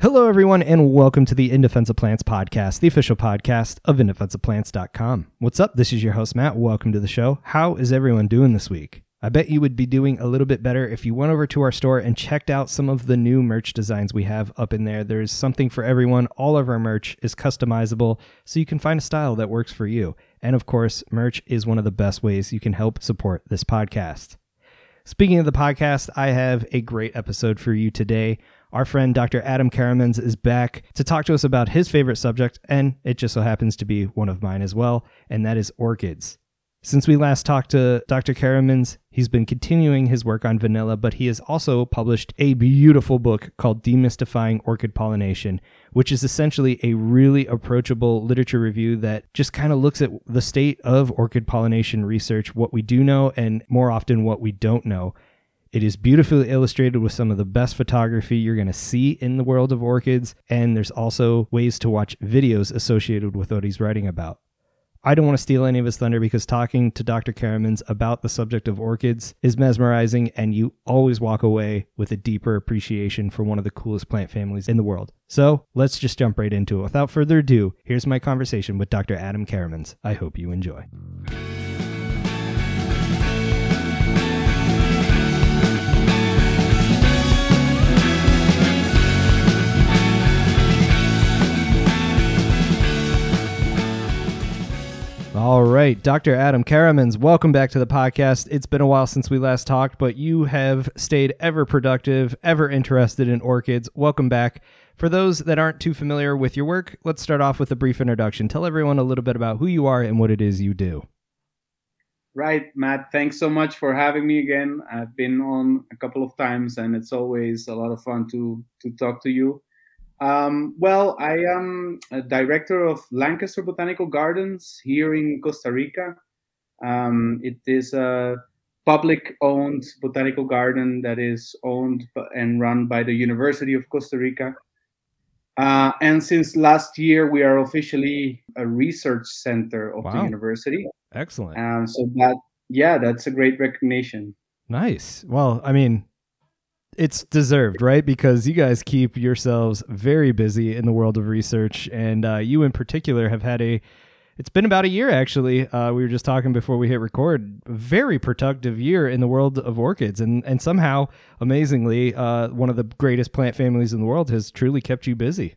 Hello, everyone, and welcome to the In Defense of Plants podcast, the official podcast of indefenseofplants.com. What's up? This is your host, Matt. Welcome to the show. How is everyone doing this week? I bet you would be doing a little bit better if you went over to our store and checked out some of the new merch designs we have up in there. There's something for everyone. All of our merch is customizable, so you can find a style that works for you. And of course, merch is one of the best ways you can help support this podcast. Speaking of the podcast, I have a great episode for you today. Our friend Dr. Adam Karremans is back to talk to us about his favorite subject, and it just so happens to be one of mine as well, and that is orchids. Since we last talked to Dr. Karremans, he's been continuing his work on vanilla, but he has also published a beautiful book called Demystifying Orchid Pollination, which is essentially a really approachable literature review that just kind of looks at the state of orchid pollination research, what we do know, and more often what we don't know. It is beautifully illustrated with some of the best photography you're going to see in the world of orchids, and there's also ways to watch videos associated with what he's writing about. I don't want to steal any of his thunder because talking to Dr. Karremans about the subject of orchids is mesmerizing, and you always walk away with a deeper appreciation for one of the coolest plant families in the world. So let's just jump right into it. Without further ado, here's my conversation with Dr. Adam Karremans. I hope you enjoy. All right, Dr. Adam Karremans, welcome back to the podcast. It's been a while since we last talked, but you have stayed ever productive, ever interested in orchids. Welcome back. For those that aren't too familiar with your work, let's start off with a brief introduction. Tell everyone a little bit about who you are and what it is you do. Right, Matt. Thanks so much for having me again. I've been on a couple of times, and it's always a lot of fun to to talk to you. Um, well, I am a director of Lankester Botanical Gardens here in Costa Rica. Um, it is a public owned botanical garden that is owned and run by the University of Costa Rica. Uh, and since last year, we are officially a research center of wow. the university. Excellent. Um, so that, yeah, that's a great recognition. Nice. Well, I mean, it's deserved, right? Because you guys keep yourselves very busy in the world of research, and uh, you in particular have had a. It's been about a year actually. Uh, we were just talking before we hit record. Very productive year in the world of orchids, and and somehow, amazingly, uh, one of the greatest plant families in the world has truly kept you busy.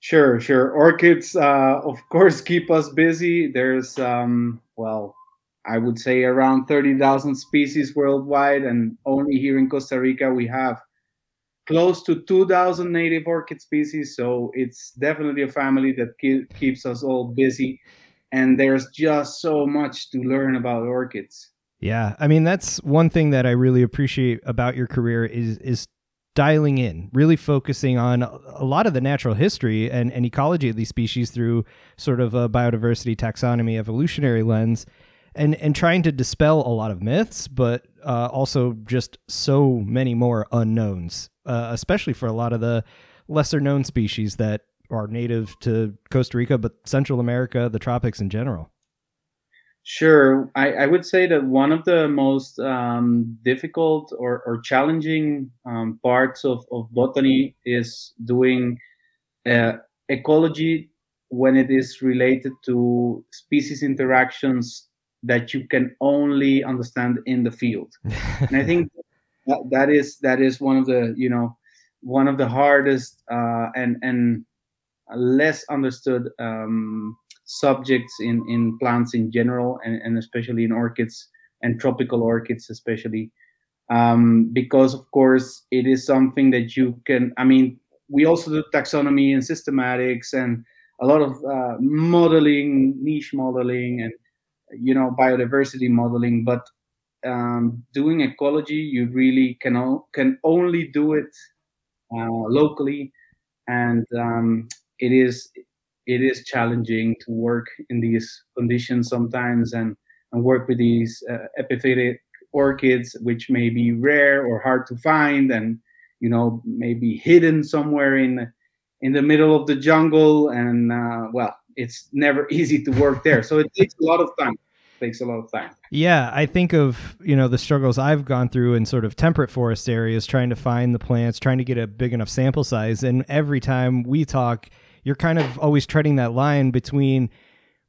Sure, sure. Orchids, uh, of course, keep us busy. There's, um, well, I would say around 30,000 species worldwide, and only here in Costa Rica we have close to 2,000 native orchid species. So it's definitely a family that ke- keeps us all busy, and there's just so much to learn about orchids. Yeah, I mean that's one thing that I really appreciate about your career is is dialing in, really focusing on a lot of the natural history and, and ecology of these species through sort of a biodiversity taxonomy evolutionary lens and and trying to dispel a lot of myths, but uh, also just so many more unknowns, uh, especially for a lot of the lesser known species that are native to Costa Rica, but Central America, the tropics in general. Sure, I, I would say that one of the most um, difficult or, or challenging um, parts of, of botany is doing uh, ecology when it is related to species interactions that you can only understand in the field. And i think that, that is that is one of the you know one of the hardest uh, and and less understood um, subjects in in plants in general and, and especially in orchids and tropical orchids especially um, because of course it is something that you can i mean we also do taxonomy and systematics and a lot of uh, modeling niche modeling and you know biodiversity modeling but um, doing ecology you really can o- can only do it uh, locally. And um, it is it is challenging to work in these conditions sometimes and and work with these uh, epiphytic orchids which may be rare or hard to find and you know maybe hidden somewhere in in the middle of the jungle. And uh, well it's never easy to work there. So it takes a lot of time. Takes a lot of time. Yeah, I think of you know the struggles I've gone through in sort of temperate forest areas, trying to find the plants, trying to get a big enough sample size, and every time we talk, you're kind of always treading that line between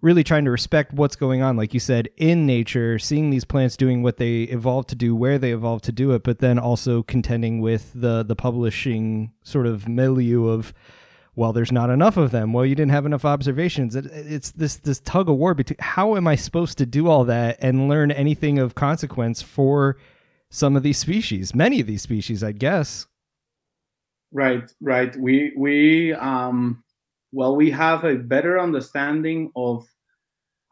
really trying to respect what's going on, like you said, in nature, seeing these plants doing what they evolved to do, where they evolved to do it, but then also contending with the the publishing sort of milieu of well, there's not enough of them. Well, you didn't have enough observations. It, it's this this tug of war between how am I supposed to do all that and learn anything of consequence for some of these species, many of these species, I guess. Right, right. We we um well we have a better understanding of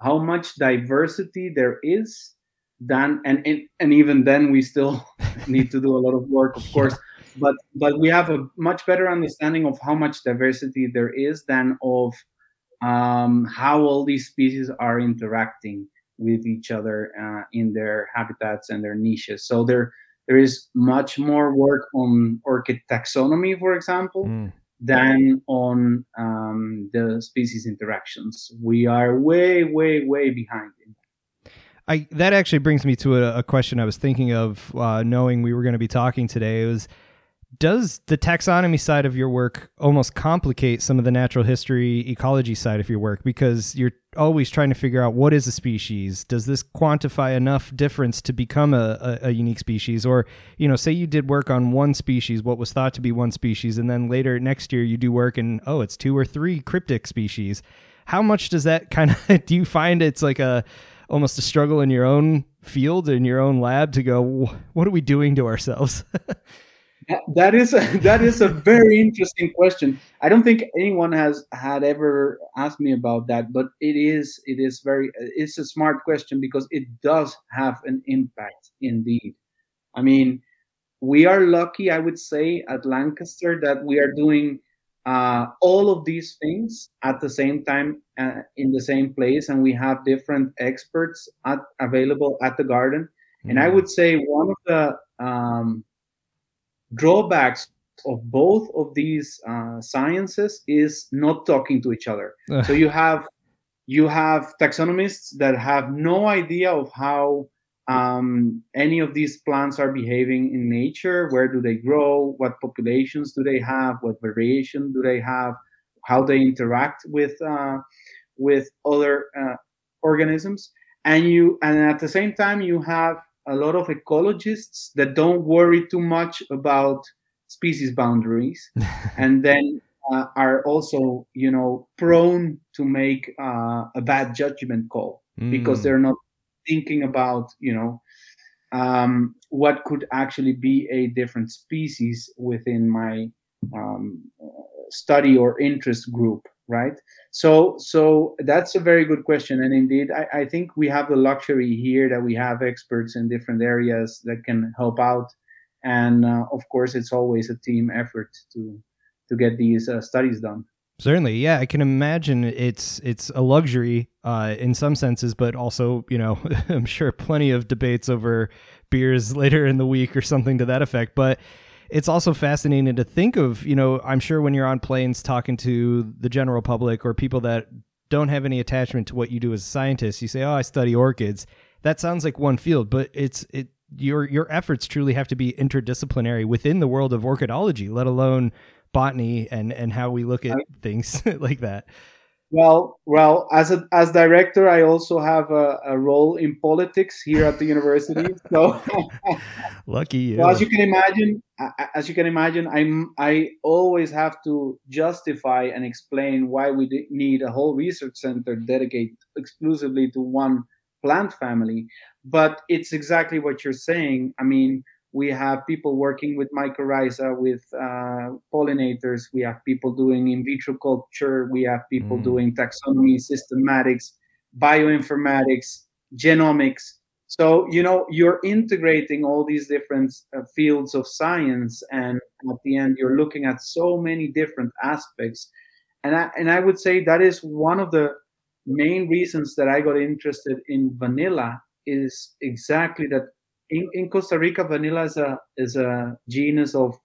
how much diversity there is than and and, and even then we still need to do a lot of work, of course but but we have a much better understanding of how much diversity there is than of um, how all these species are interacting with each other uh, in their habitats and their niches. So there there is much more work on orchid taxonomy, for example, mm. than on um, the species interactions. We are way, way, way behind. I, that actually brings me to a, a question I was thinking of, uh, knowing we were going to be talking today. It was does the taxonomy side of your work almost complicate some of the natural history ecology side of your work? Because you're always trying to figure out what is a species? Does this quantify enough difference to become a, a, a, unique species? Or you know say you did work on one species what was thought to be one species and then later next year you do work and oh it's two or three cryptic species. How much does that kind of do you find it's like a almost a struggle in your own field in your own lab to go what are we doing to ourselves that is a, that is a very interesting question. I don't think anyone has had ever asked me about that, but it is it is very it's a smart question because it does have an impact indeed. I mean, we are lucky, I would say, at Lankester that we are doing uh, all of these things at the same time uh, in the same place, and we have different experts at, available at the garden. Mm-hmm. And I mm. would say one of the um, drawbacks of both of these uh, sciences is not talking to each other. so you have you have taxonomists that have no idea of how um, any of these plants are behaving in nature. Where do they grow? What populations do they have? What variation do they have? How they interact with uh, with other uh, organisms? And you and at the same time you have a lot of ecologists that don't worry too much about species boundaries and then uh, are also you know prone to make uh, a bad judgment call mm. because they're not thinking about you know um, what could actually be a different species within my um, study or interest group right? So so that's a very good question. And indeed I, I, think we have the luxury here that we have experts in different areas that can help out. And uh, of course it's always a team effort to to get these uh, studies done. Certainly. Yeah i can imagine it's it's a luxury uh, in some senses but also you know i'm sure plenty of debates over beers later in the week or something to that effect. But it's also fascinating to think of, you know, I'm sure when you're on planes talking to the general public or people that don't have any attachment to what you do as a scientist, you say, "Oh, I study orchids." That sounds like one field, but it's it your your efforts truly have to be interdisciplinary within the world of orchidology, let alone botany and and how we look at things like that. Well, well, as a as director, I also have a, a role in politics here at the university. So, lucky you. So as you can imagine, as you can imagine, I'm I always have to justify and explain why we need a whole research center dedicated exclusively to one plant family. But it's exactly what you're saying. I mean, we have people working with mycorrhiza with uh, pollinators. We have people doing in vitro culture. We have people mm. doing taxonomy systematics bioinformatics genomics. So you know you're integrating all these different uh, fields of science and at the end you're looking at so many different aspects. And I, and I would say that is one of the main reasons that I got interested in vanilla is exactly that in, in Costa Rica, vanilla is a is a genus of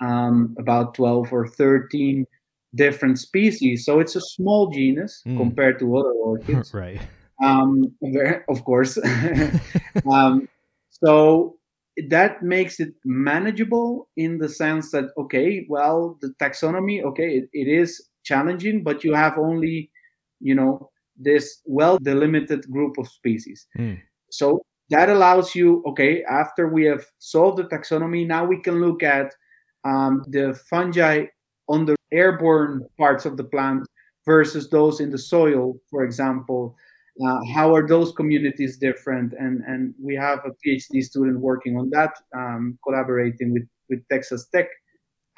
um, about twelve or thirteen different species. So it's a small genus mm. compared to other orchids. right. Um, of course. um, so that makes it manageable in the sense that okay, well, the taxonomy, okay, it, it is challenging, but you have only, you know, this well delimited group of species. Mm. So that allows you, okay, after we have solved the taxonomy, now we can look at um, the fungi on the airborne parts of the plant versus those in the soil, for example. Uh, how are those communities different? And and we have a PhD student working on that, um, collaborating with with Texas Tech.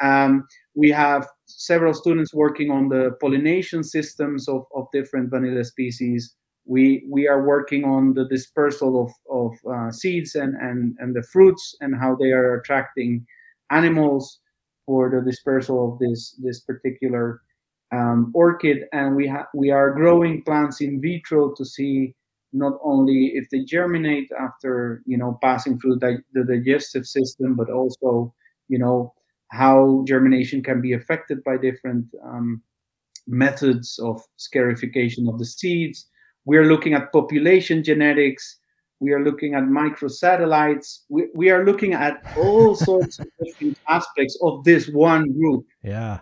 Um, we have several students working on the pollination systems of, of different vanilla species. We we are working on the dispersal of of uh, seeds and, and and the fruits and how they are attracting animals for the dispersal of this this particular um, orchid. And we ha- we are growing plants in vitro to see not only if they germinate after you know passing through the, the digestive system, but also you know how germination can be affected by different um, methods of scarification of the seeds we're looking at population genetics. We are looking at microsatellites. We, we are looking at all sorts of different aspects of this one group. Yeah.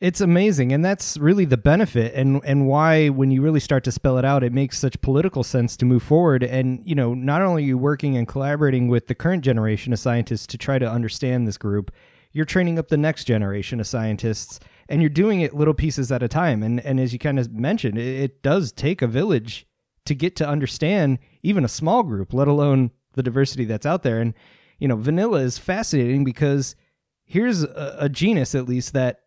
It's amazing. And that's really the benefit and, and why when you really start to spell it out, it makes such political sense to move forward. And, you know, not only are you working and collaborating with the current generation of scientists to try to understand this group, you're training up the next generation of scientists and you're doing it little pieces at a time. And and as you kind of mentioned, it, it does take a village to get to understand even a small group, let alone the diversity that's out there. And you know, vanilla is fascinating because here's a, a genus at least that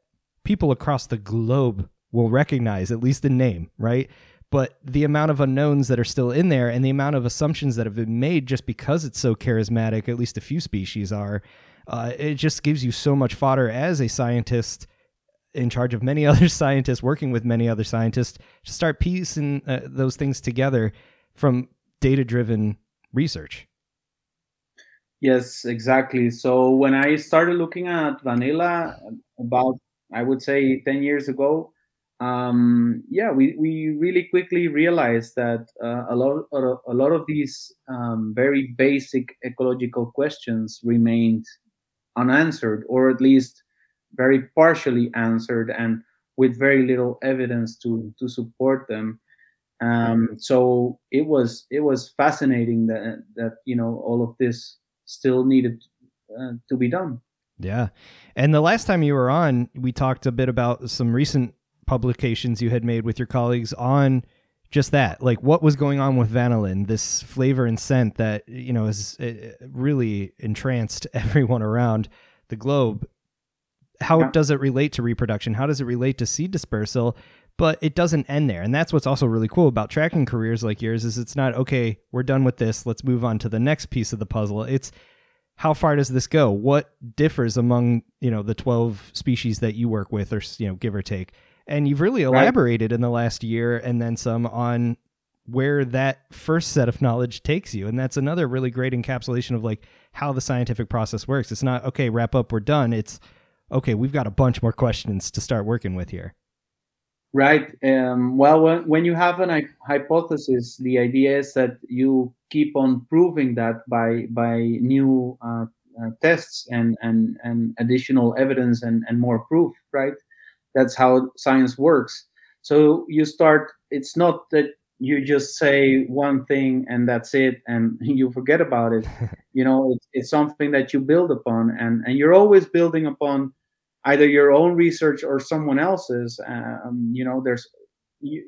people across the globe will recognize, at least in name, right? but the amount of unknowns that are still in there and the amount of assumptions that have been made just because it's so charismatic at least a few species are uh, it just gives you so much fodder as a scientist in charge of many other scientists, working with many other scientists, to start piecing uh, those things together from data driven research. Yes, exactly. So when I started looking at vanilla about, I would say, 10 years ago, um, yeah, we, we really quickly realized that uh, a lot a lot of these um, very basic ecological questions remained unanswered, or at least very partially answered and with very little evidence to to support them. Um, so it was it was fascinating that that you know all of this still needed uh, to be done. Yeah, and the last time you were on, we talked a bit about some recent publications you had made with your colleagues on just that like what was going on with vanillin this flavor and scent that you know has really entranced everyone around the globe how yeah. does it relate to reproduction? How does it relate to seed dispersal? But it doesn't end there. And that's what's also really cool about tracking careers like yours is it's not okay, we're done with this, let's move on to the next piece of the puzzle. It's how far does this go? What differs among, you know, the 12 species that you work with or, you know, give or take? And you've really elaborated right. in the last year and then some on where that first set of knowledge takes you. And that's another really great encapsulation of like how the scientific process works. It's not okay, wrap up, we're done. It's okay, we've got a bunch more questions to start working with here. Right. Um, well, when, when you have an hypothesis, the idea is that you keep on proving that by by new uh, uh, tests and, and and additional evidence and, and more proof. Right. That's how science works. So you start. It's not that you just say one thing and that's it and you forget about it you know it's, it's something that you build upon and and you're always building upon either your own research or someone else's um, you know there's you,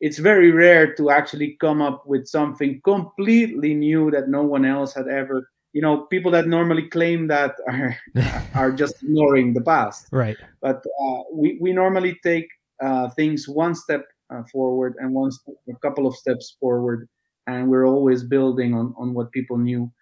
it's very rare to actually come up with something completely new that no one else had ever you know people that normally claim that are are just ignoring the past. Right. But uh, we we normally take uh, things one step uh, forward and one a couple of steps forward and we're always building on on what people knew.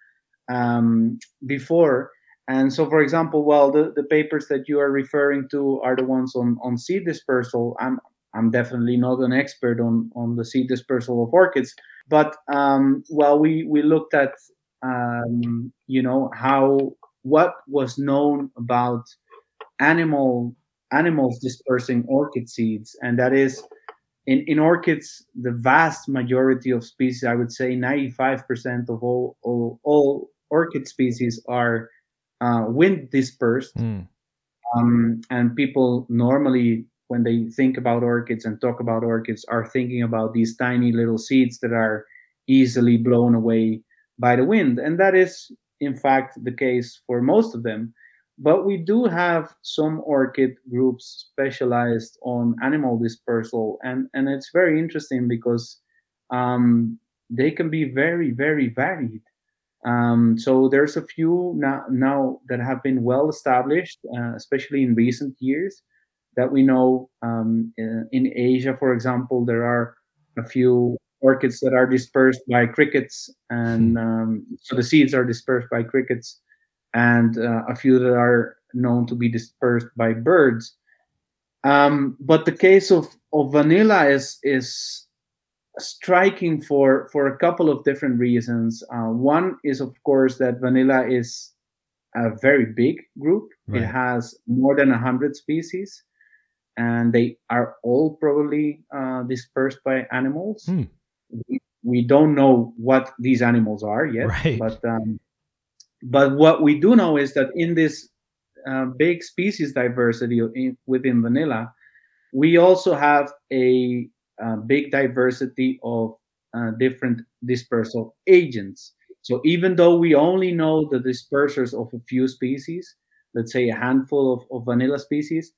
Um, before and so, for example, well, the, the papers that you are referring to are the ones on, on seed dispersal. I'm I'm definitely not an expert on, on the seed dispersal of orchids, but um, well, we we looked at um, you know how what was known about animal animals dispersing orchid seeds, and that is in, in orchids, the vast majority of species, I would say 95% of all, all, all orchid species are uh, wind dispersed. Mm. Um, and people normally, when they think about orchids and talk about orchids, are thinking about these tiny little seeds that are easily blown away by the wind. And that is, in fact, the case for most of them. But we do have some orchid groups specialized on animal dispersal, and, and it's very interesting because um, they can be very, very varied. Um, so there's a few now, now that have been well established, uh, especially in recent years, that we know um, in, in Asia, for example, there are a few orchids that are dispersed by crickets, and hmm. um, so the seeds are dispersed by crickets, and uh, a few that are known to be dispersed by birds. Um, but the case of, of vanilla is is striking for for a couple of different reasons. Uh, one is, of course, that vanilla is a very big group. Right. It has more than hundred species, and they are all probably uh, dispersed by animals. Hmm we, we don't know what these animals are yet, right. but um, but what we do know is that in this uh, big species diversity in, within vanilla, we also have a, a uh, big diversity of uh, different dispersal agents. So even though we only know the dispersers of a few species, let's say a handful of, of vanilla species,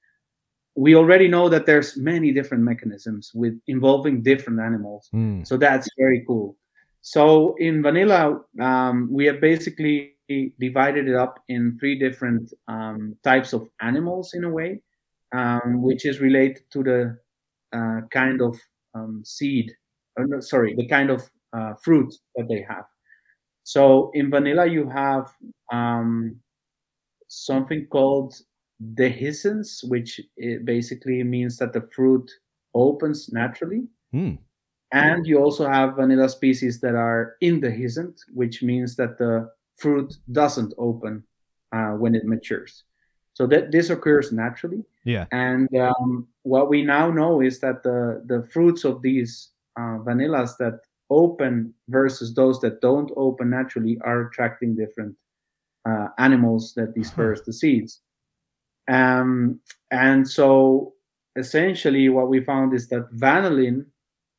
we already know that there's many different mechanisms with involving different animals mm. so that's very cool so in vanilla um, we have basically divided it up in three different um, types of animals in a way um, which is related to the uh, kind of um, seed no, sorry the kind of uh, fruit that they have so in vanilla you have um, something called dehiscence, which basically means that the fruit opens naturally. Mm. And you also have vanilla species that are indehiscent, which means that the fruit doesn't open uh, when it matures. So that this occurs naturally. Yeah. And um, what we now know is that the the fruits of these uh, vanillas that open versus those that don't open naturally are attracting different uh, animals that disperse the seeds. Um, and so essentially what we found is that vanillin,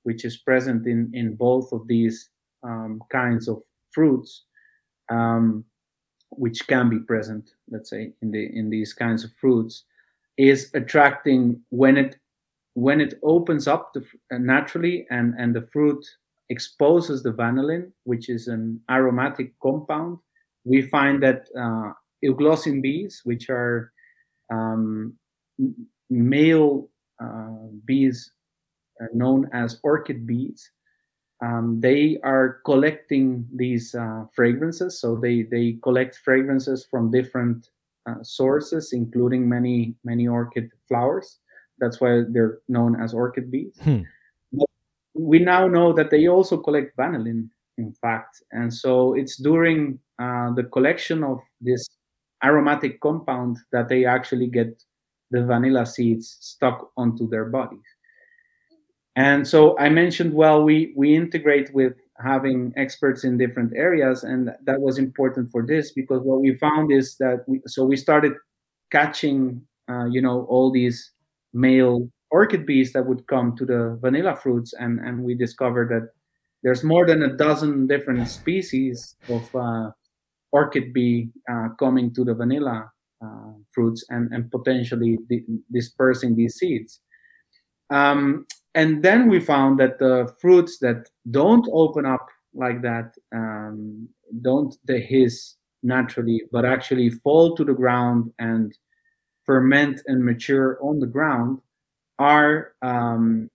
which is present in, in both of these um, kinds of fruits, um, which can be present, let's say, in the in these kinds of fruits, is attracting when it when it opens up the, uh, naturally and and the fruit exposes the vanillin, which is an aromatic compound. We find that uh, euglossine bees, which are um, male uh, bees uh, known as orchid bees. Um, they are collecting these uh, fragrances. So they, they collect fragrances from different uh, sources, including many, many orchid flowers. That's why they're known as orchid bees. Hmm. we now know that they also collect vanillin, in fact. And so it's during uh, the collection of this aromatic compound that they actually get the vanilla seeds stuck onto their bodies. And so I mentioned, well, we we integrate with having experts in different areas, and that was important for this because what we found is that we, so we started catching, uh, you know, all these male orchid bees that would come to the vanilla fruits, and and we discovered that there's more than a dozen different species of uh, orchid bee uh, coming to the vanilla uh, fruits and, and potentially di- dispersing these seeds. Um, and then we found that the fruits that don't open up like that, um, don't hiss naturally, but actually fall to the ground and ferment and mature on the ground, are um,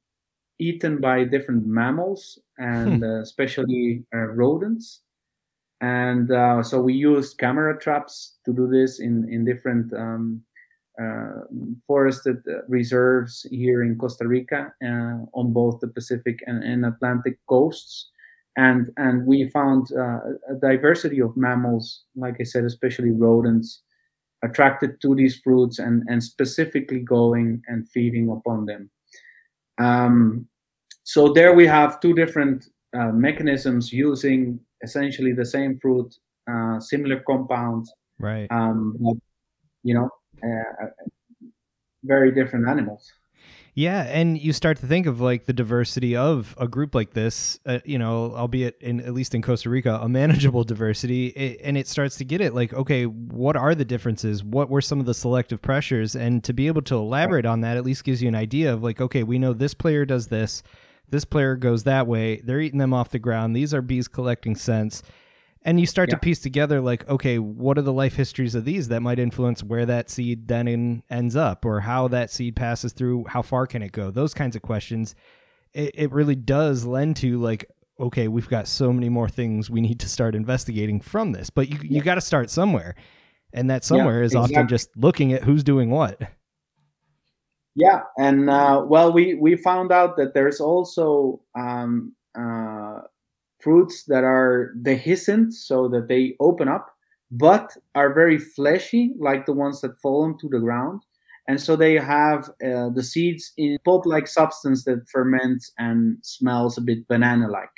eaten by different mammals and uh, especially uh, rodents. And uh, so we used camera traps to do this in in different um, forested reserves here in Costa Rica uh, on both the Pacific and, and, Atlantic coasts. And, and we found uh, a diversity of mammals, like I said, especially rodents, attracted to these fruits and, and specifically going and feeding upon them. Um, so there we have two different uh, mechanisms using essentially the same fruit, uh, similar compounds, right? Um, you know, uh, very different animals. Yeah, and you start to think of like the diversity of a group like this, uh, you know, albeit in at least in Costa Rica, a manageable diversity, it, and it starts to get it like, okay, what are the differences? What were some of the selective pressures? And to be able to elaborate on that, at least gives you an idea of like, okay, we know this player does this, this player goes that way. They're eating them off the ground. These are bees collecting scents and you start yeah. to piece together like okay what are the life histories of these that might influence where that seed then in, ends up or how that seed passes through how far can it go those kinds of questions it, it really does lend to like okay we've got so many more things we need to start investigating from this but you, yeah. you got to start somewhere and that somewhere yeah, is exactly. often just looking at who's doing what yeah and uh, well we we found out that there's also um, uh, fruits that are dehiscent, so that they open up, but are very fleshy, like the ones that fall into the ground. And so they have uh, the seeds in pulp-like substance that ferments and smells a bit banana-like.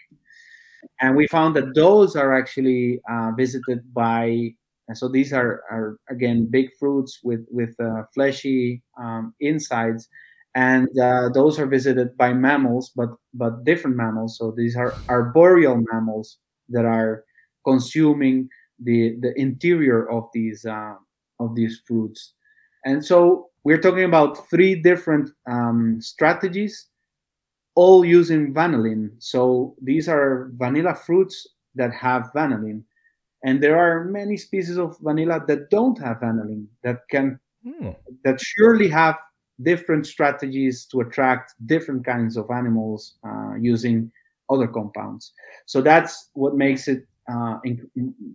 And we found that those are actually uh, visited by. And so these are, are again big fruits with with uh, fleshy um, insides and uh, those are visited by mammals, but but different mammals. So these are arboreal mammals that are consuming the the interior of these uh, of these fruits, and so we're talking about three different um, strategies, all using vanillin. So these are vanilla fruits that have vanillin, and there are many species of vanilla that don't have vanillin that can mm. that surely have different strategies to attract different kinds of animals uh, using other compounds. So that's what makes it uh,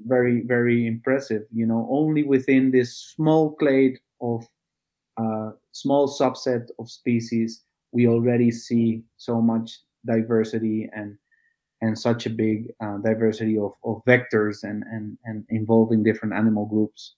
very, very impressive. You know, only within this small clade of uh, small subset of species, we already see so much diversity and and such a big uh, diversity of, of vectors and, and, and involving different animal groups.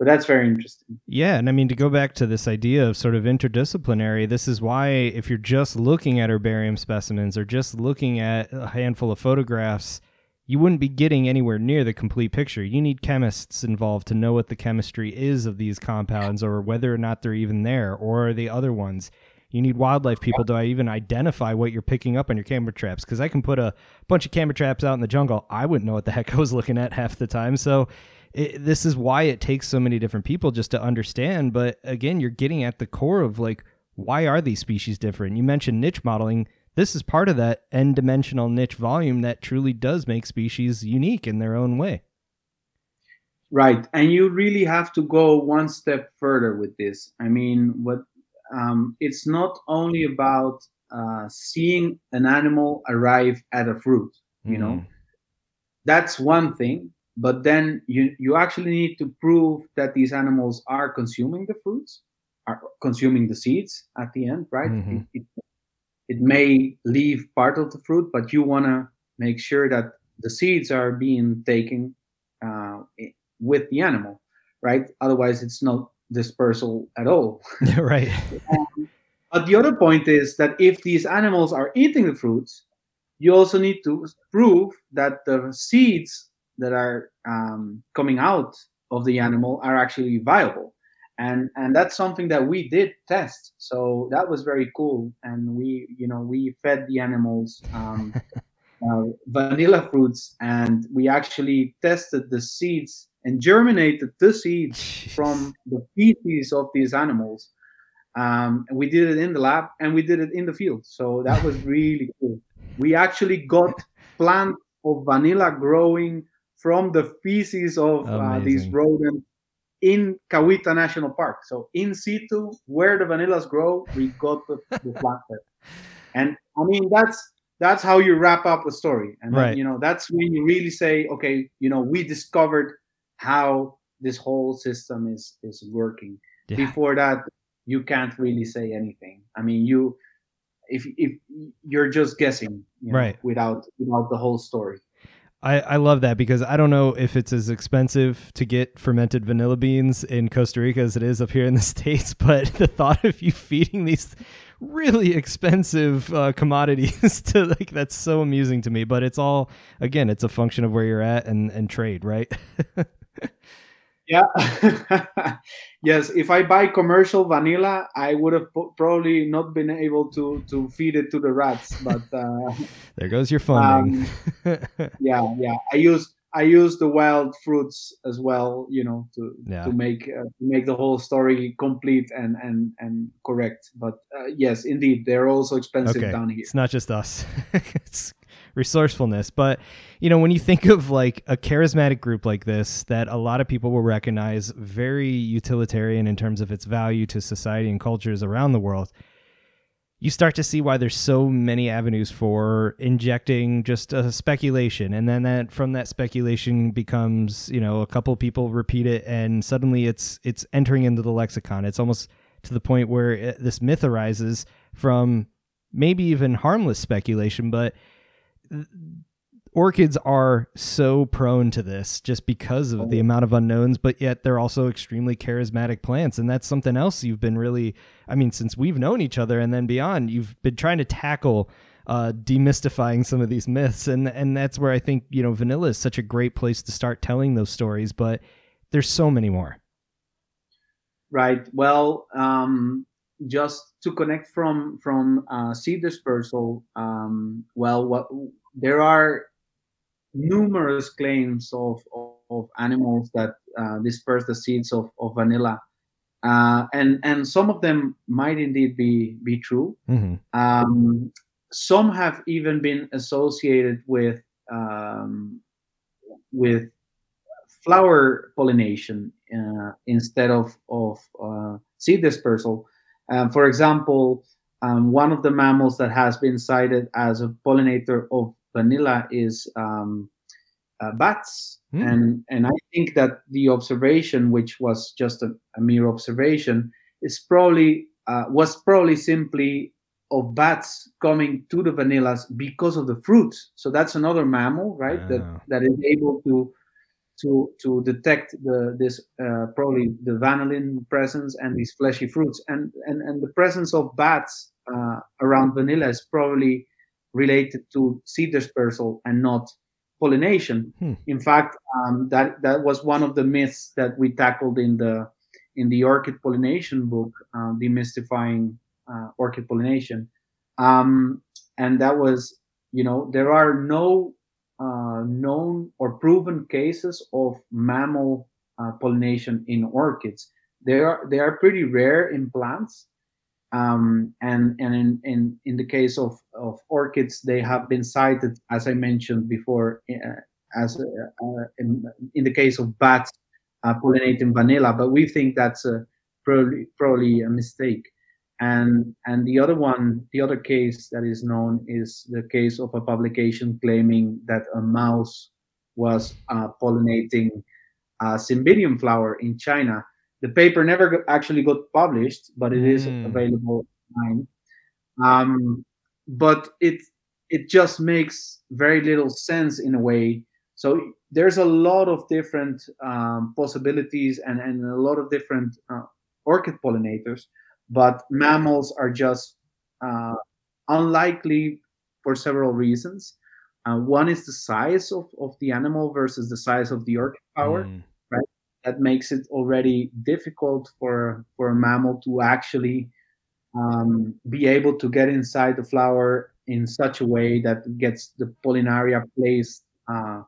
So that's very interesting. Yeah, and I mean to go back to this idea of sort of interdisciplinary, this is why if you're just looking at herbarium specimens or just looking at a handful of photographs, you wouldn't be getting anywhere near the complete picture. You need chemists involved to know what the chemistry is of these compounds or whether or not they're even there or the other ones. You need wildlife people to even identify what you're picking up on your camera traps because I can put a bunch of camera traps out in the jungle. I wouldn't know what the heck I was looking at half the time. So it, this is why it takes so many different people just to understand. But again, you're getting at the core of like, why are these species different? You mentioned niche modeling. This is part of that n dimensional niche volume that truly does make species unique in their own way. Right. And you really have to go one step further with this. I mean, what um, it's not only about uh, seeing an animal arrive at a fruit, you mm. know, that's one thing but then you you actually need to prove that these animals are consuming the fruits are consuming the seeds at the end right? Mm-hmm. it, it, it, may leave part of the fruit but you want to make sure that the seeds are being taken uh, with the animal right? Otherwise it's not dispersal at all. Right. Um, but the other point is that if these animals are eating the fruits you also need to prove that the seeds that are um, coming out of the animal are actually viable. And and that's something that we did test. So that was very cool. And we you know we fed the animals um, uh, vanilla fruits. And we actually tested the seeds and germinated the seeds from the feces of these animals. Um, and we did it in the lab and we did it in the field. So that was really cool. We actually got plant of vanilla growing from the feces of uh, these rodents in Cahuita National Park. So in situ, where the vanillas grow, we got the, the flatbed. And I mean, that's that's how you wrap up a story. And right. then, you know, that's when you really say, okay, you know, we discovered how this whole system is is working. Yeah. Before that, you can't really say anything. I mean, you if if you're just guessing, you know, right, without without the whole story. I, I love that because I don't know if it's as expensive to get fermented vanilla beans in Costa Rica as it is up here in the States, but the thought of you feeding these really expensive uh, commodities to like that's so amusing to me. But it's all again, it's a function of where you're at and, and trade, right? Yeah. yes. If I buy commercial vanilla, I would have probably not been able to to feed it to the rats. But uh, there goes your funding. Um, yeah, yeah. I use I use the wild fruits as well, you know, to yeah. to make uh, to make the whole story complete and and and correct. But uh, yes, indeed, they're also expensive okay. down here. It's not just us. it's resourcefulness. But you know, when you think of like a charismatic group like this that a lot of people will recognize very utilitarian in terms of its value to society and cultures around the world, you start to see why there's so many avenues for injecting just a speculation and then that from that speculation becomes you know a couple people repeat it and suddenly it's it's entering into the lexicon it's almost to the point where it, this myth arises from maybe even harmless speculation but orchids are so prone to this just because of the oh. amount of unknowns but yet they're also extremely charismatic plants and that's something else you've been really i mean since we've known each other and then beyond you've been trying to tackle uh, demystifying some of these myths and and that's where i think you know vanilla is such a great place to start telling those stories but there's so many more right well um just to connect from from uh, seed dispersal um, well what there are numerous claims of, of, of animals that uh, disperse the seeds of, of vanilla. Uh, and and some of them might indeed be be true. Mm-hmm. Um, some have even been associated with um, with flower pollination uh, instead of of uh, seed dispersal. Um, for example, um, one of the mammals that has been cited as a pollinator of vanilla is um, uh, bats. Mm. And, and I think that the observation, which was just a, a mere observation, is probably uh, was probably simply of bats coming to the vanillas because of the fruits. So that's another mammal, right? That ah. that is able to to to detect the this uh, probably the vanillin presence and these fleshy fruits and and and the presence of bats uh, around vanilla is probably related to seed dispersal and not pollination. Hmm. In fact, um, that that was one of the myths that we tackled in the in the orchid pollination book, uh, demystifying uh, orchid pollination, um, and that was you know there are no uh, known or proven cases of mammal uh, pollination in orchids. They are they are pretty rare in plants, um, and and in, in, in the case of, of orchids, they have been cited, as I mentioned before, uh, as uh, uh, in, in, the case of bats uh, pollinating vanilla. But we think that's a, probably probably a mistake. And and the other one, the other case that is known is the case of a publication claiming that a mouse was uh, pollinating a cymbidium flower in China the paper never actually got published, but it is mm. available online. Um, but it it just makes very little sense in a way. So there's a lot of different um, possibilities and, and a lot of different uh, orchid pollinators, but mammals are just uh, unlikely for several reasons. Uh, one is the size of, of the animal versus the size of the orchid flower. Mm that makes it already difficult for for a mammal to actually um, be able to get inside the flower in such a way that gets the pollinaria placed uh,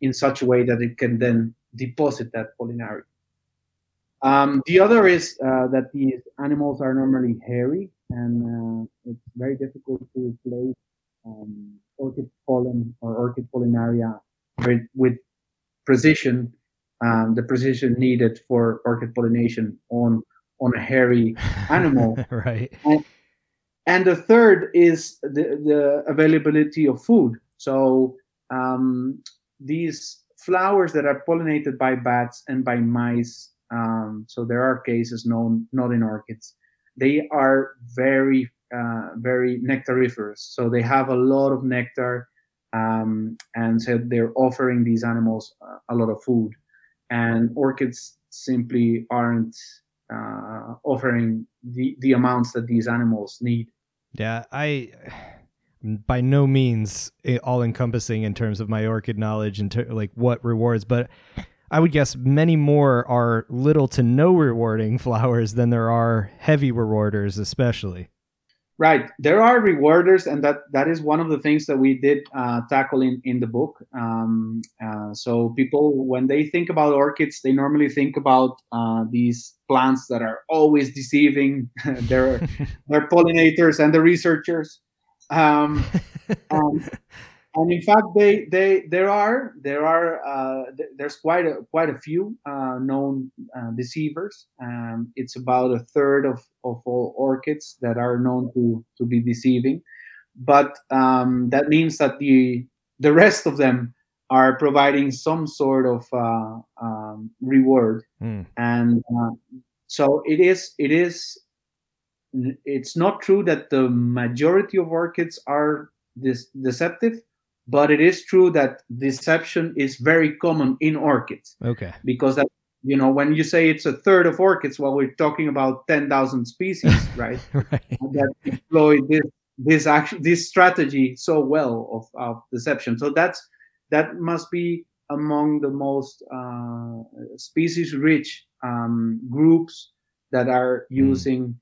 in such a way that it can then deposit that pollinaria. Um, the other is uh, that these animals are normally hairy, and uh, it's very difficult to place um, orchid pollen or orchid pollinaria with, with precision um, the precision needed for orchid pollination on on a hairy animal. right. And, and, the third is the, the availability of food. So um, these flowers that are pollinated by bats and by mice. Um, so there are cases known not in orchids. They are very uh, very nectariferous. So they have a lot of nectar um, and so they're offering these animals a lot of food, and orchids simply aren't uh, offering the the amounts that these animals need. Yeah, I by no means all encompassing in terms of my orchid knowledge and ter- like what rewards, but I would guess many more are little to no rewarding flowers than there are heavy rewarders, especially. Right, there are rewarders, and that that is one of the things that we did uh, tackle in in the book. Um, uh, so people, when they think about orchids, they normally think about uh, these plants that are always deceiving their their pollinators and the researchers. Um, um, and in fact, they they there are there are uh, there's quite a quite a few uh, known uh, deceivers. Um, it's about a third of, of all orchids that are known to to be deceiving, but um, that means that the the rest of them are providing some sort of uh, um, reward, mm. and uh, so it is it is it's not true that the majority of orchids are this deceptive but it is true that deception is very common in orchids. Okay. Because that you know when you say it's a third of orchids, well, we're talking about ten thousand species, right? right. That employ this this action this strategy so well of, of deception. So that's that must be among the most uh, species rich um, groups that are hmm. using mm.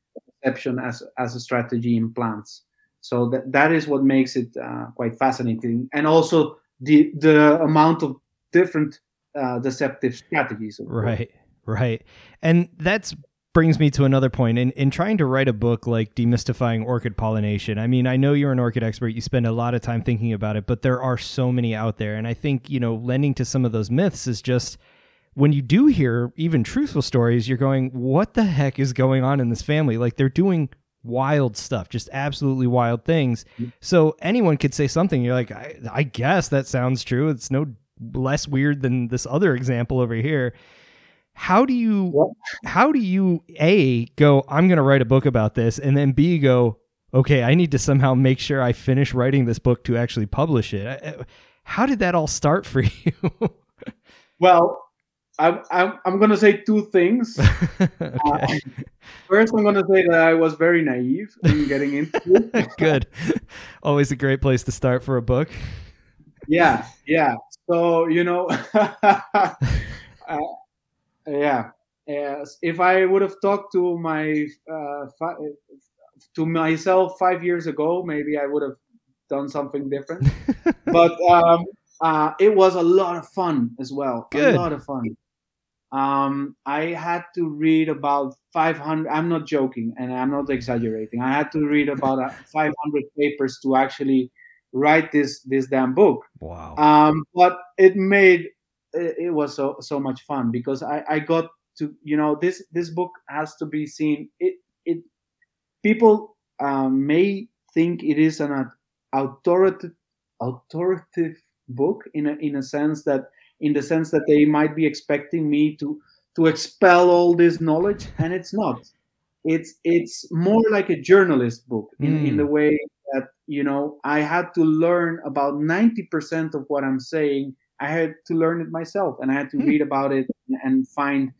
deception as as a strategy in plants. So that that is what makes it uh, quite fascinating, and also the the amount of different uh, deceptive strategies. Right, right, and that's brings me to another point. In in trying to write a book like demystifying orchid pollination i mean i know you're an orchid expert you spend a lot of time thinking about it but there are so many out there. And i think you know lending to some of those myths is just when you do hear even truthful stories you're going what the heck is going on in this family? Like they're doing wild stuff, just absolutely wild things. Mm-hmm. So anyone could say something. You're like, I, I, guess that sounds true. It's no less weird than this other example over here. How do you, how do you a go? I'm going to write a book about this, and then b go. Okay, I need to somehow make sure I finish writing this book to actually publish it. How did that all start for you? well, I'm, I'm, I'm going to say two things. okay. uh, first, I'm going to say that I was very naive in getting into it. Good. Always a great place to start for a book. Yeah, yeah. So, you know, uh, yeah. if I would have talked to my uh, fi- to myself five years ago, maybe I would have done something different. but um, uh, it was a lot of fun as well. Good. A lot of fun um, I had to read about 500. I'm not joking, and I'm not exaggerating. I had to read about 500 papers to actually write this this damn book. Wow! Um, but it made it was so so much fun because I I got to you know this this book has to be seen. It it people um, may think it is an authoritative authoritative book in a in a sense that in the sense that they might be expecting me to to expel all this knowledge and it's not it's it's more like a journalist book in, mm. in the hmm. way that you know i had to learn about 90% of what i'm saying i had to learn it myself and i had to mm. read about it and find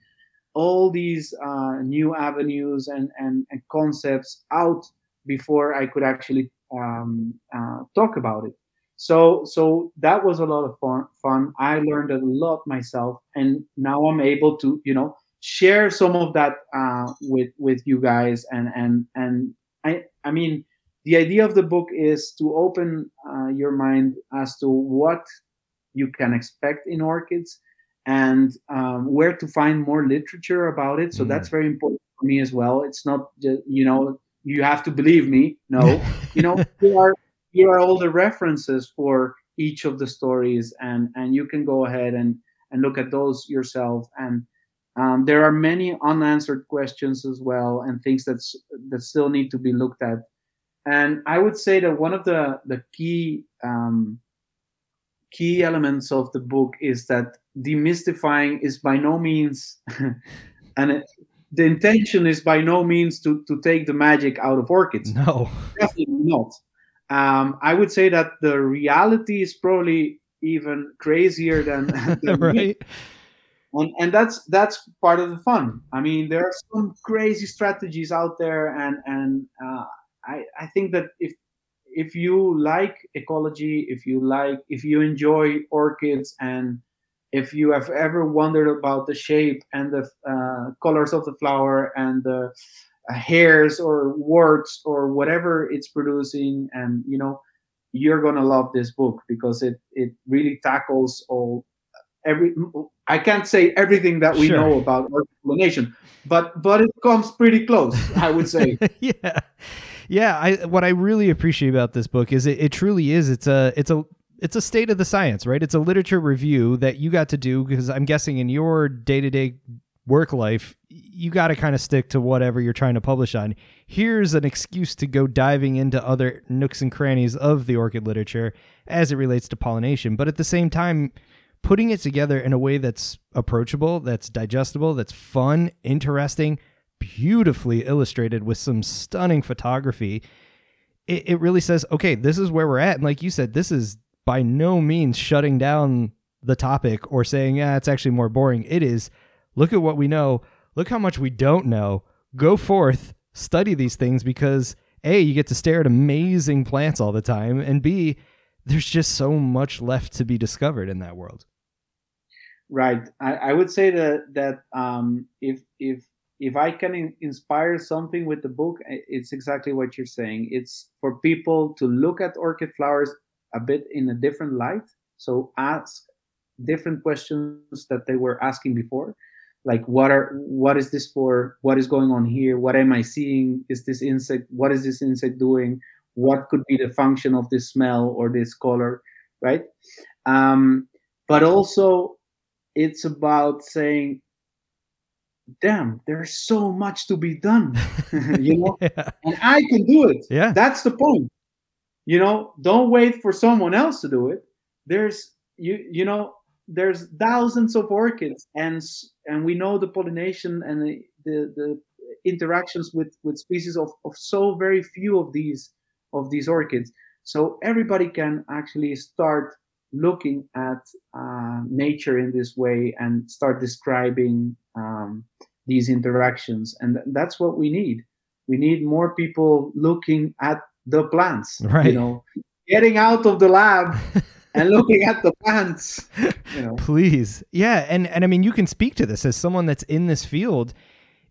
all these uh, new avenues and, and, and, concepts out before i could actually um, uh, talk about it so so that was a lot of fun fun. I learned a lot myself and now i'm able to you know share some of that uh, with with you guys and and and i i mean the idea of the book is to open uh, your mind as to what you can expect in orchids and um, where to find more literature about it. So mm. that's very important for me as well. It's not just you know you have to believe me. No. You know there are here are all the references for each of the stories and and you can go ahead and and look at those yourself. And um, there are many unanswered questions as well and things that's that still need to be looked at. And i would say that one of the the key um, key elements of the book is that demystifying is by no means and it, the intention is by no means to to take the magic out of orchids. No. Definitely not um, I would say that the reality is probably even crazier than, than right. And, and that's that's part of the fun. I mean, there are some crazy strategies out there, and and uh, I I think that if if you like ecology, if you like if you enjoy orchids, and if you have ever wondered about the shape and the uh, colors of the flower and the uh, Uh, hairs or warts or whatever it's producing, and you know, you're gonna love this book because it it really tackles all every I can't say everything that we sure. know about explanation, but but it comes pretty close, I would say. yeah. Yeah, I what I really appreciate about this book is it, it truly is it's a it's a it's a state of the science, right? It's a literature review that you got to do because I'm guessing in your day-to-day work life, you got to kind of stick to whatever you're trying to publish on. Here's an excuse to go diving into other nooks and crannies of the orchid literature as it relates to pollination, but at the same time, putting it together in a way that's approachable, that's digestible, that's fun, interesting, beautifully illustrated with some stunning photography. It, it really says, okay, this is where we're at. And like you said, this is by no means shutting down the topic or saying, yeah, it's actually more boring. It is, look at what we know, look how much we don't know. Go forth, study these things because A, you get to stare at amazing plants all the time, and B, there's just so much left to be discovered in that world. Right. I, I would say that that um, if if if I can in, inspire something with the book, it's exactly what you're saying. It's for people to look at orchid flowers a bit in a different light. So ask different questions that they were asking before, like what are what is this for? What is going on here? What am I seeing? Is this insect? What is this insect doing? What could be the function of this smell or this color, right? Um, but also it's about saying damn there's so much to be done you know yeah. and i can do it yeah that's the point you know don't wait for someone else to do it there's you you know there's thousands of orchids and and we know the pollination and the the, the interactions with with species of, of so very few of these of these orchids so everybody can actually start looking at uh, nature in this way and start describing um, these interactions. And that's what we need. We need more people looking at the plants. Right. You know, getting out of the lab and looking at the plants. Know. Please, yeah, and and I mean, you can speak to this as someone that's in this field.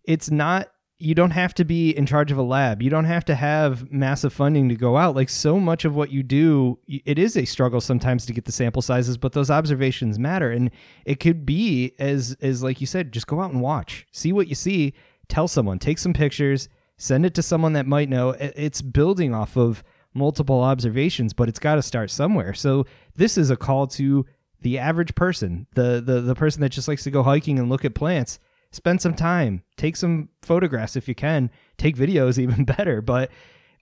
It's not you don't have to be in charge of a lab. You don't have to have massive funding to go out. Like so much of what you do, it is a struggle sometimes to get the sample sizes, but those observations matter. And it could be as as like you said, just go out and watch. See what you see, tell someone, take some pictures, send it to someone that might know. It's building off of multiple observations, but it's got to start somewhere. So this is a call to the average person, the the the person that just likes to go hiking and look at plants spend some time, take some photographs if you can, take videos even better, but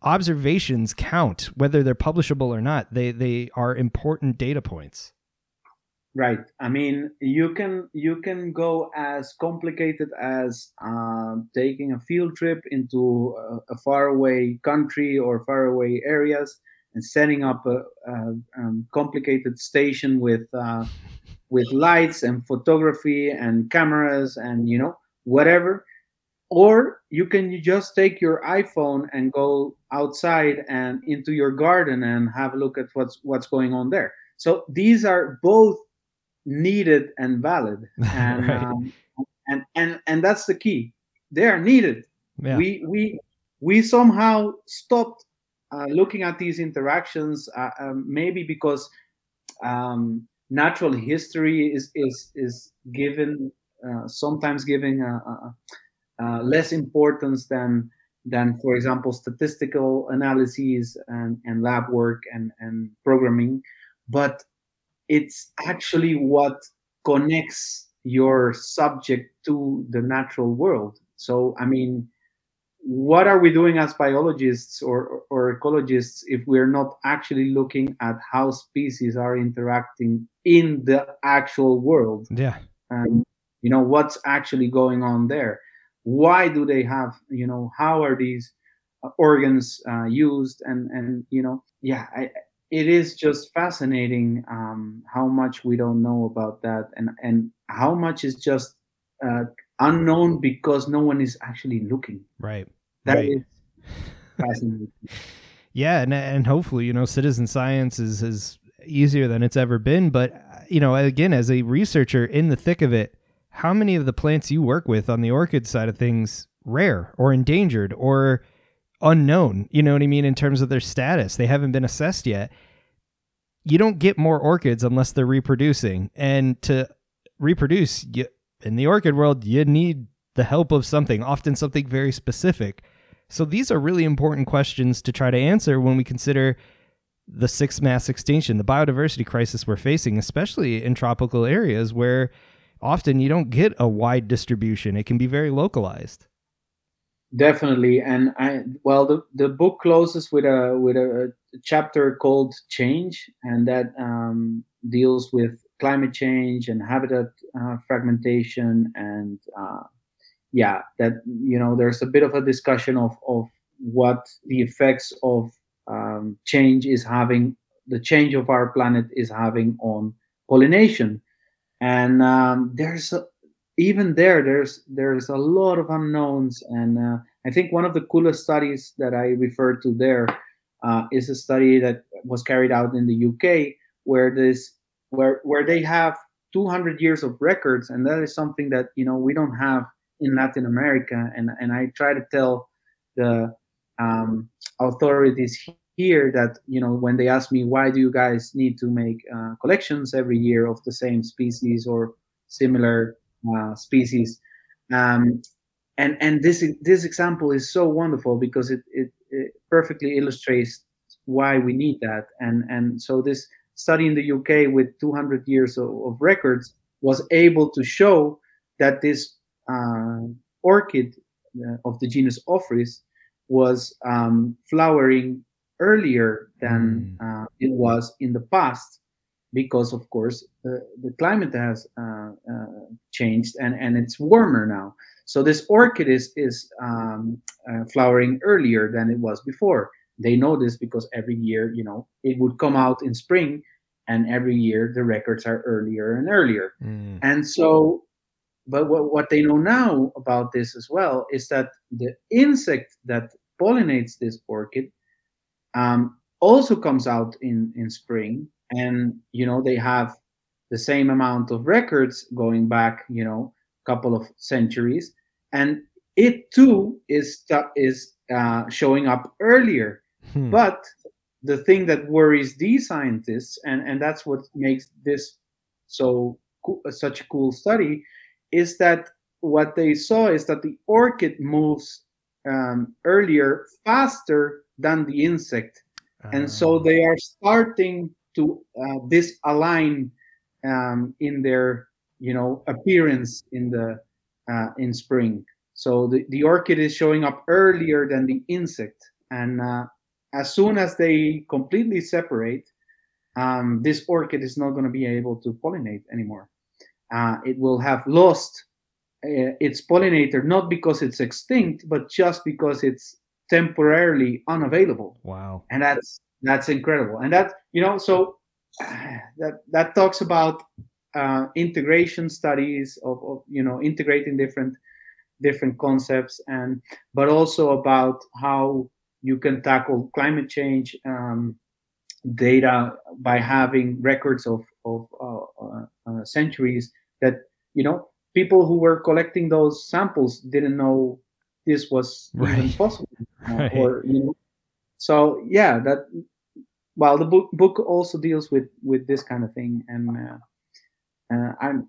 observations count whether they're publishable or not. They they are important data points. Right. I mean, you can you can go as complicated as uh, taking a field trip into a, a faraway country or faraway areas and setting up a, a, um, complicated station with uh, with lights and photography and cameras and you know whatever. Or you can just take your iphone and go outside and into your garden and have a look at what's what's going on there. So these are both needed and valid. And right. um, and and and that's the key. They are needed. Yeah. we we we somehow stopped uh, looking at these interactions uh, um, maybe because um, natural history is is is given uh, sometimes giving a, a, a less importance than than for example statistical analyses and, and lab work and, and programming. But it's actually what connects your subject to the natural world. So i mean what are we doing as biologists or, or ecologists if we're not actually looking at how species are interacting in the actual world? Yeah. And you know what's actually going on there? Why do they have you know how are these organs uh, used, and and you know, yeah, I, it is just fascinating um, how much we don't know about that, and and how much is just uh, unknown because no one is actually looking. Right. That right. is fascinating. yeah, and and hopefully, you know, citizen science is is easier than it's ever been. But you know, again, as a researcher in the thick of it, how many of the plants you work with on the orchid side of things rare or endangered or unknown? You know what I mean in terms of their status? They haven't been assessed yet. You don't get more orchids unless they're reproducing, and to reproduce, you, in the orchid world, you need the help of something, often something very specific. So these are really important questions to try to answer when we consider the sixth mass extinction, the biodiversity crisis we're facing, especially in tropical areas where often you don't get a wide distribution. It can be very localized. Definitely, and I well, the, the book closes with a with a, chapter called "Change," and that um, deals with climate change and habitat uh, fragmentation and uh, yeah that you know there's a bit of a discussion of of what the effects of um, change is having the change of our planet is having on pollination. And um, there's a, even there there's there's a lot of unknowns. And uh, i think one of the coolest studies that i referred to there uh, is a study that was carried out in the uk where this where where they have 200 years of records. And that is something that you know we don't have in latin america and and i try to tell the um, authorities here that you know when they ask me why do you guys need to make uh, collections every year of the same species or similar uh, species? Um, and and this this example is so wonderful because it, it, it perfectly illustrates why we need that. And and so this study in the UK with 200 years of, of records was able to show that this orchid uh, of the genus Ophrys was um, flowering earlier than mm. uh, it was in the past because of course the, the climate has uh, uh, changed and, and it's warmer now so this orchid is is um, uh, flowering earlier than it was before they know this because every year you know it would come out in spring and every year the records are earlier and earlier mm. and so but what, what they know now about this as well is that the insect that pollinates this orchid um, also comes out in in spring. And you know they have the same amount of records going back you know a couple of centuries. And it too is is uh, showing up earlier. Hmm. but the thing that worries these scientists and and that's what makes this so such a cool study is that what they saw is that the orchid moves um, earlier faster than the insect. And so ah. they are starting to uh, disalign um, in their you know appearance in the uh, in spring. So the, the orchid is showing up earlier than the insect. And uh, as soon as they completely separate um, this orchid is not going to be able to pollinate anymore uh, it will have lost uh, its pollinator not because it's extinct but just because it's temporarily unavailable. Wow. And that's that's incredible. And that you know so that that talks about uh, integration studies of, of you know integrating different different concepts and but also about how you can tackle climate change um, data by having records of of uh, uh, uh centuries that you know people who were collecting those samples didn't know this was right. even possible right. or you know so yeah that well the book book also deals with with this kind of thing and uh, uh, i'm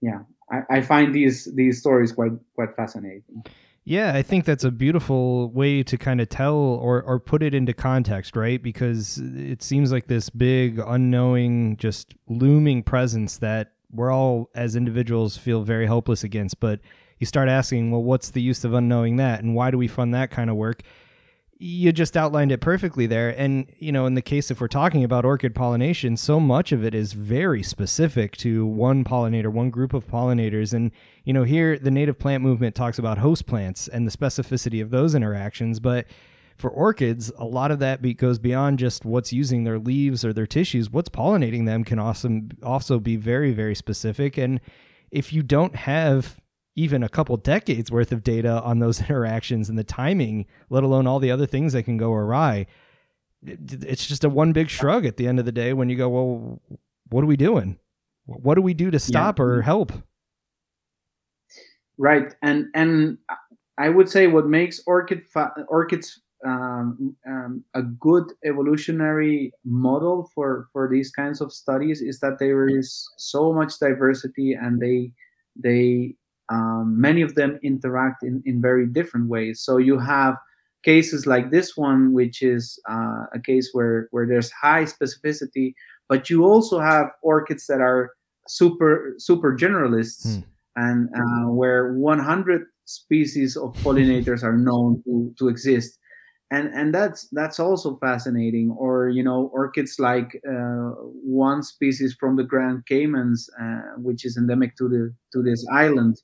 yeah I, I find these these stories quite quite fascinating yeah, I think that's a beautiful way to kind of tell or, or put it into context, right? Because it seems like this big, unknowing, just looming presence that we're all, as individuals, feel very hopeless against. But you start asking, well, what's the use of unknowing that? And why do we fund that kind of work? you just outlined it perfectly there. And, you know, in the case if we're talking about orchid pollination, so much of it is very specific to one pollinator, one group of pollinators. And, you know, here the native plant movement talks about host plants and the specificity of those interactions. But for orchids, a lot of that be, goes beyond just what's using their leaves or their tissues. What's pollinating them can also, also be very, very specific. And if you don't have even a couple decades worth of data on those interactions and the timing, let alone all the other things that can go awry. It's just a one big shrug at the end of the day when you go, well, what are we doing? What do we do to stop yeah. or help? Right, and and I would say what makes orchid fa- orchids um, um, a good evolutionary model for for these kinds of studies is that there is so much diversity and they they um, many of them interact in, in very different ways. So you have cases like this one, which is uh, a case where, where there's high specificity, but you also have orchids that are super super generalists hmm. and uh, where 100 species of pollinators are known to, to exist and and that's that's also fascinating. Or you know orchids like uh, one species from the grand caymans uh, which is endemic to the to this island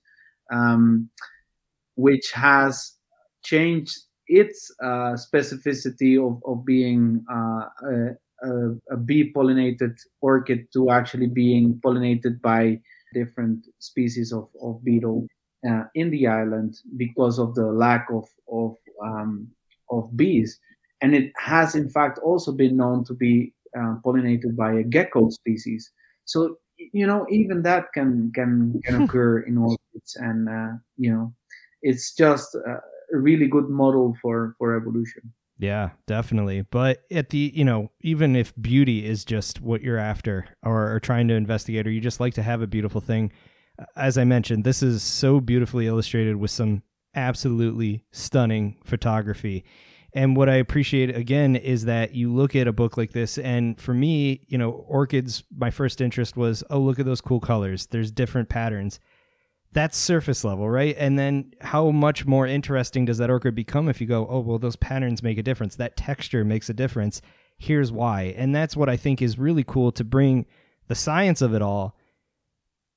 um, which has changed its uh, specificity of, of being uh, a, a, a, bee pollinated orchid to actually being pollinated by different species of, of beetle uh, in the island because of the lack of, of, um, of bees. And it has, in fact, also been known to be uh, pollinated by a gecko species. So you know even that can can can occur in orchids and uh, you know it's just a really good model for for evolution yeah definitely but at the you know even if beauty is just what you're after or, or trying to investigate or you just like to have a beautiful thing as i mentioned this is so beautifully illustrated with some absolutely stunning photography and what I appreciate again is that you look at a book like this, and for me, you know, orchids, my first interest was, oh, look at those cool colors. There's different patterns. That's surface level, right? And then how much more interesting does that orchid become if you go, oh, well, those patterns make a difference. That texture makes a difference. Here's why. And that's what I think is really cool to bring the science of it all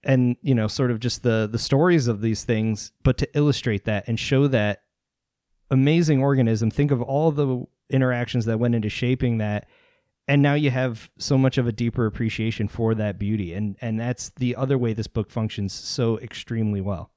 and you know sort of just the the stories of these things but to illustrate that and show that amazing organism. Think of all the interactions that went into shaping that. And now you have so much of a deeper appreciation for that beauty. And and that's the other way this book functions so extremely well.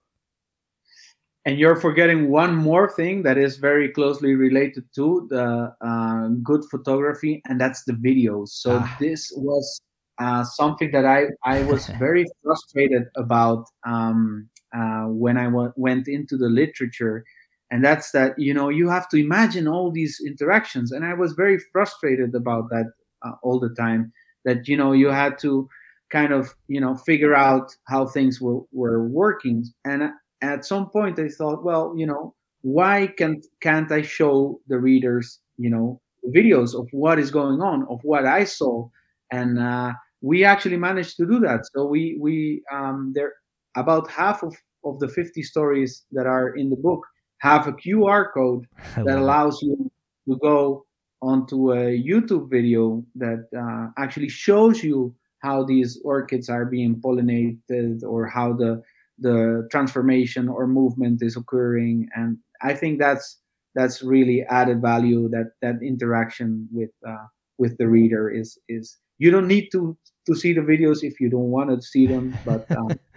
And you're forgetting one more thing that is very closely related to the uh, good photography, and that's the videos. So ah. this was uh, something that I, I was very frustrated about um, uh, when I w- went into the literature. And that's that you know you have to imagine all these interactions. And i was very frustrated about that uh, all the time. That you know you had to kind of you know figure out how things were, were working. And at some point i thought well you know why can't can't i show the readers you know videos of what is going on of what i saw? And uh, we actually managed to do that. So we we um, there about half of of the 50 stories that are in the book have a QR code that allows you to go onto a YouTube video that uh, actually shows you how these orchids are being pollinated or how the the transformation or movement is occurring. And i think that's that's really added value that that interaction with uh, with the reader is is you don't need to to see the videos if you don't want to see them but um,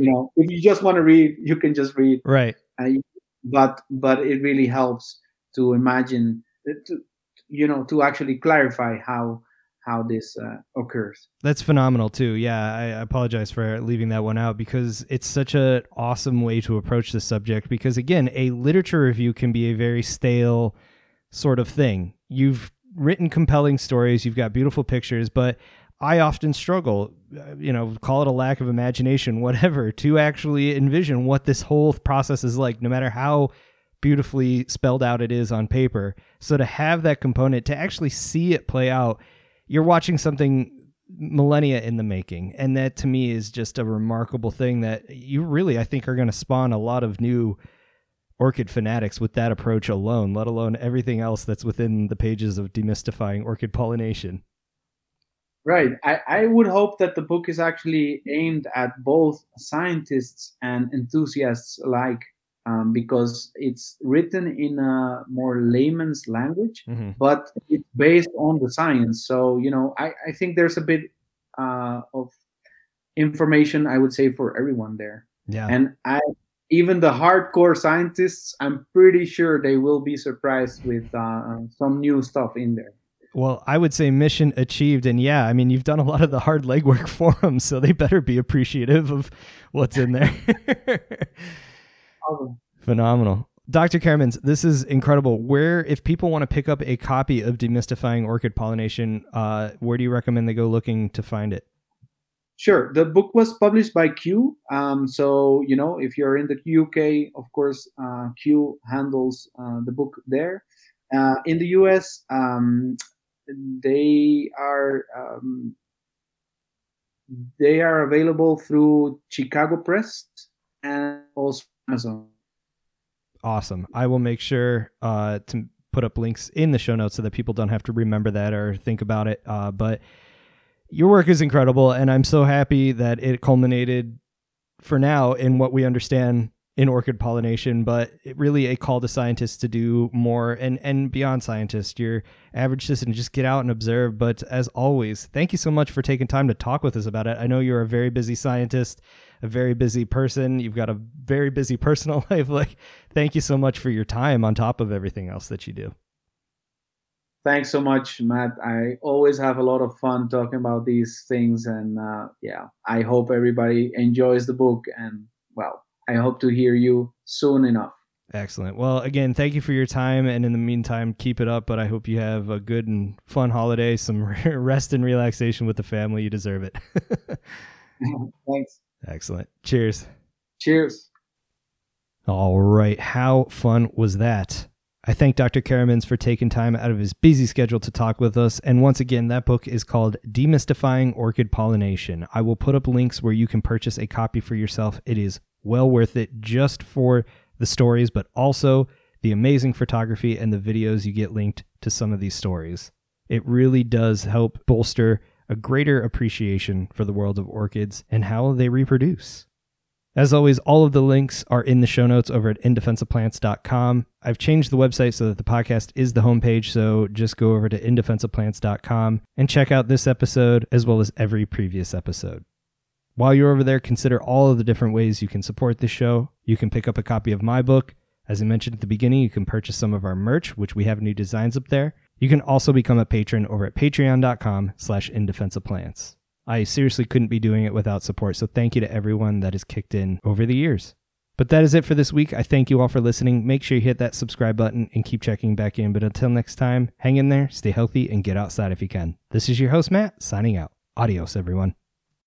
you know if you just want to read you can just read. Right. Uh, but but it really helps to imagine to, you know to actually clarify how how this uh, occurs. That's phenomenal too. Yeah I, apologize for leaving that one out because it's such an awesome way to approach the subject because again a literature review can be a very stale sort of thing. You've written compelling stories you've got beautiful pictures but I often struggle, uh, you know, call it a lack of imagination, whatever, to actually envision what this whole process is like, no matter how beautifully spelled out it is on paper. So to have that component, to actually see it play out, you're watching something millennia in the making. And that to me is just a remarkable thing that you really, I think, are going to spawn a lot of new orchid fanatics with that approach alone, let alone everything else that's within the pages of demystifying orchid pollination. Right. I, I would hope that the book is actually aimed at both scientists and enthusiasts alike um, because it's written in a more layman's language, mm-hmm. but it's based on the science. So, you know, I, I think there's a bit uh, of information, I would say, for everyone there. Yeah. And I, even the hardcore scientists, I'm pretty sure they will be surprised with uh, some new stuff in there. Well, I would say mission achieved. And yeah, I mean, you've done a lot of the hard legwork for them, so they better be appreciative of what's in there. Phenomenal. Dr. Karremans, this is incredible. Where, if people want to pick up a copy of Demystifying Orchid Pollination, uh, where do you recommend they go looking to find it? Sure. The book was published by Kew. Um, so, you know, if you're in the UK, of course, uh, Kew handles uh, the book there. Uh, in the US, um, they are um, they are available through Chicago Press and also Amazon. Awesome. I will make sure uh, to put up links in the show notes so that people don't have to remember that or think about it. Uh, but your work is incredible, and I'm so happy that it culminated for now in what we understand in orchid pollination, but really a call to scientists to do more and, and beyond scientists, your average citizen, just get out and observe. But as always, thank you so much for taking time to talk with us about it. I know you're a very busy scientist, a very busy person. You've got a very busy personal life. Like, thank you so much for your time on top of everything else that you do. Thanks so much, Matt. I always have a lot of fun talking about these things. And uh, yeah, I hope everybody enjoys the book and, well, I hope to hear you soon enough. Excellent. Well, again, thank you for your time. And in the meantime, keep it up. But I hope you have a good and fun holiday, some rest and relaxation with the family. You deserve it. Thanks. Excellent. Cheers. Cheers. All right. How fun was that? I thank Dr. Karremans for taking time out of his busy schedule to talk with us. And once again, that book is called Demystifying Orchid Pollination. I will put up links where you can purchase a copy for yourself. It is well worth it just for the stories, but also the amazing photography and the videos you get linked to some of these stories. It really does help bolster a greater appreciation for the world of orchids and how they reproduce. As always, all of the links are in the show notes over at indefenseofplants.com. I've changed the website so that the podcast is the homepage, so just go over to indefenseofplants.com and check out this episode as well as every previous episode. While you're over there, consider all of the different ways you can support this show. You can pick up a copy of my book. As I mentioned at the beginning, you can purchase some of our merch, which we have new designs up there. You can also become a patron over at patreon.com slash indefenseofplants. plants. I seriously couldn't be doing it without support, so thank you to everyone that has kicked in over the years. But that is it for this week. I thank you all for listening. Make sure you hit that subscribe button and keep checking back in. But until next time, hang in there, stay healthy, and get outside if you can. This is your host, Matt, signing out. Adios, everyone.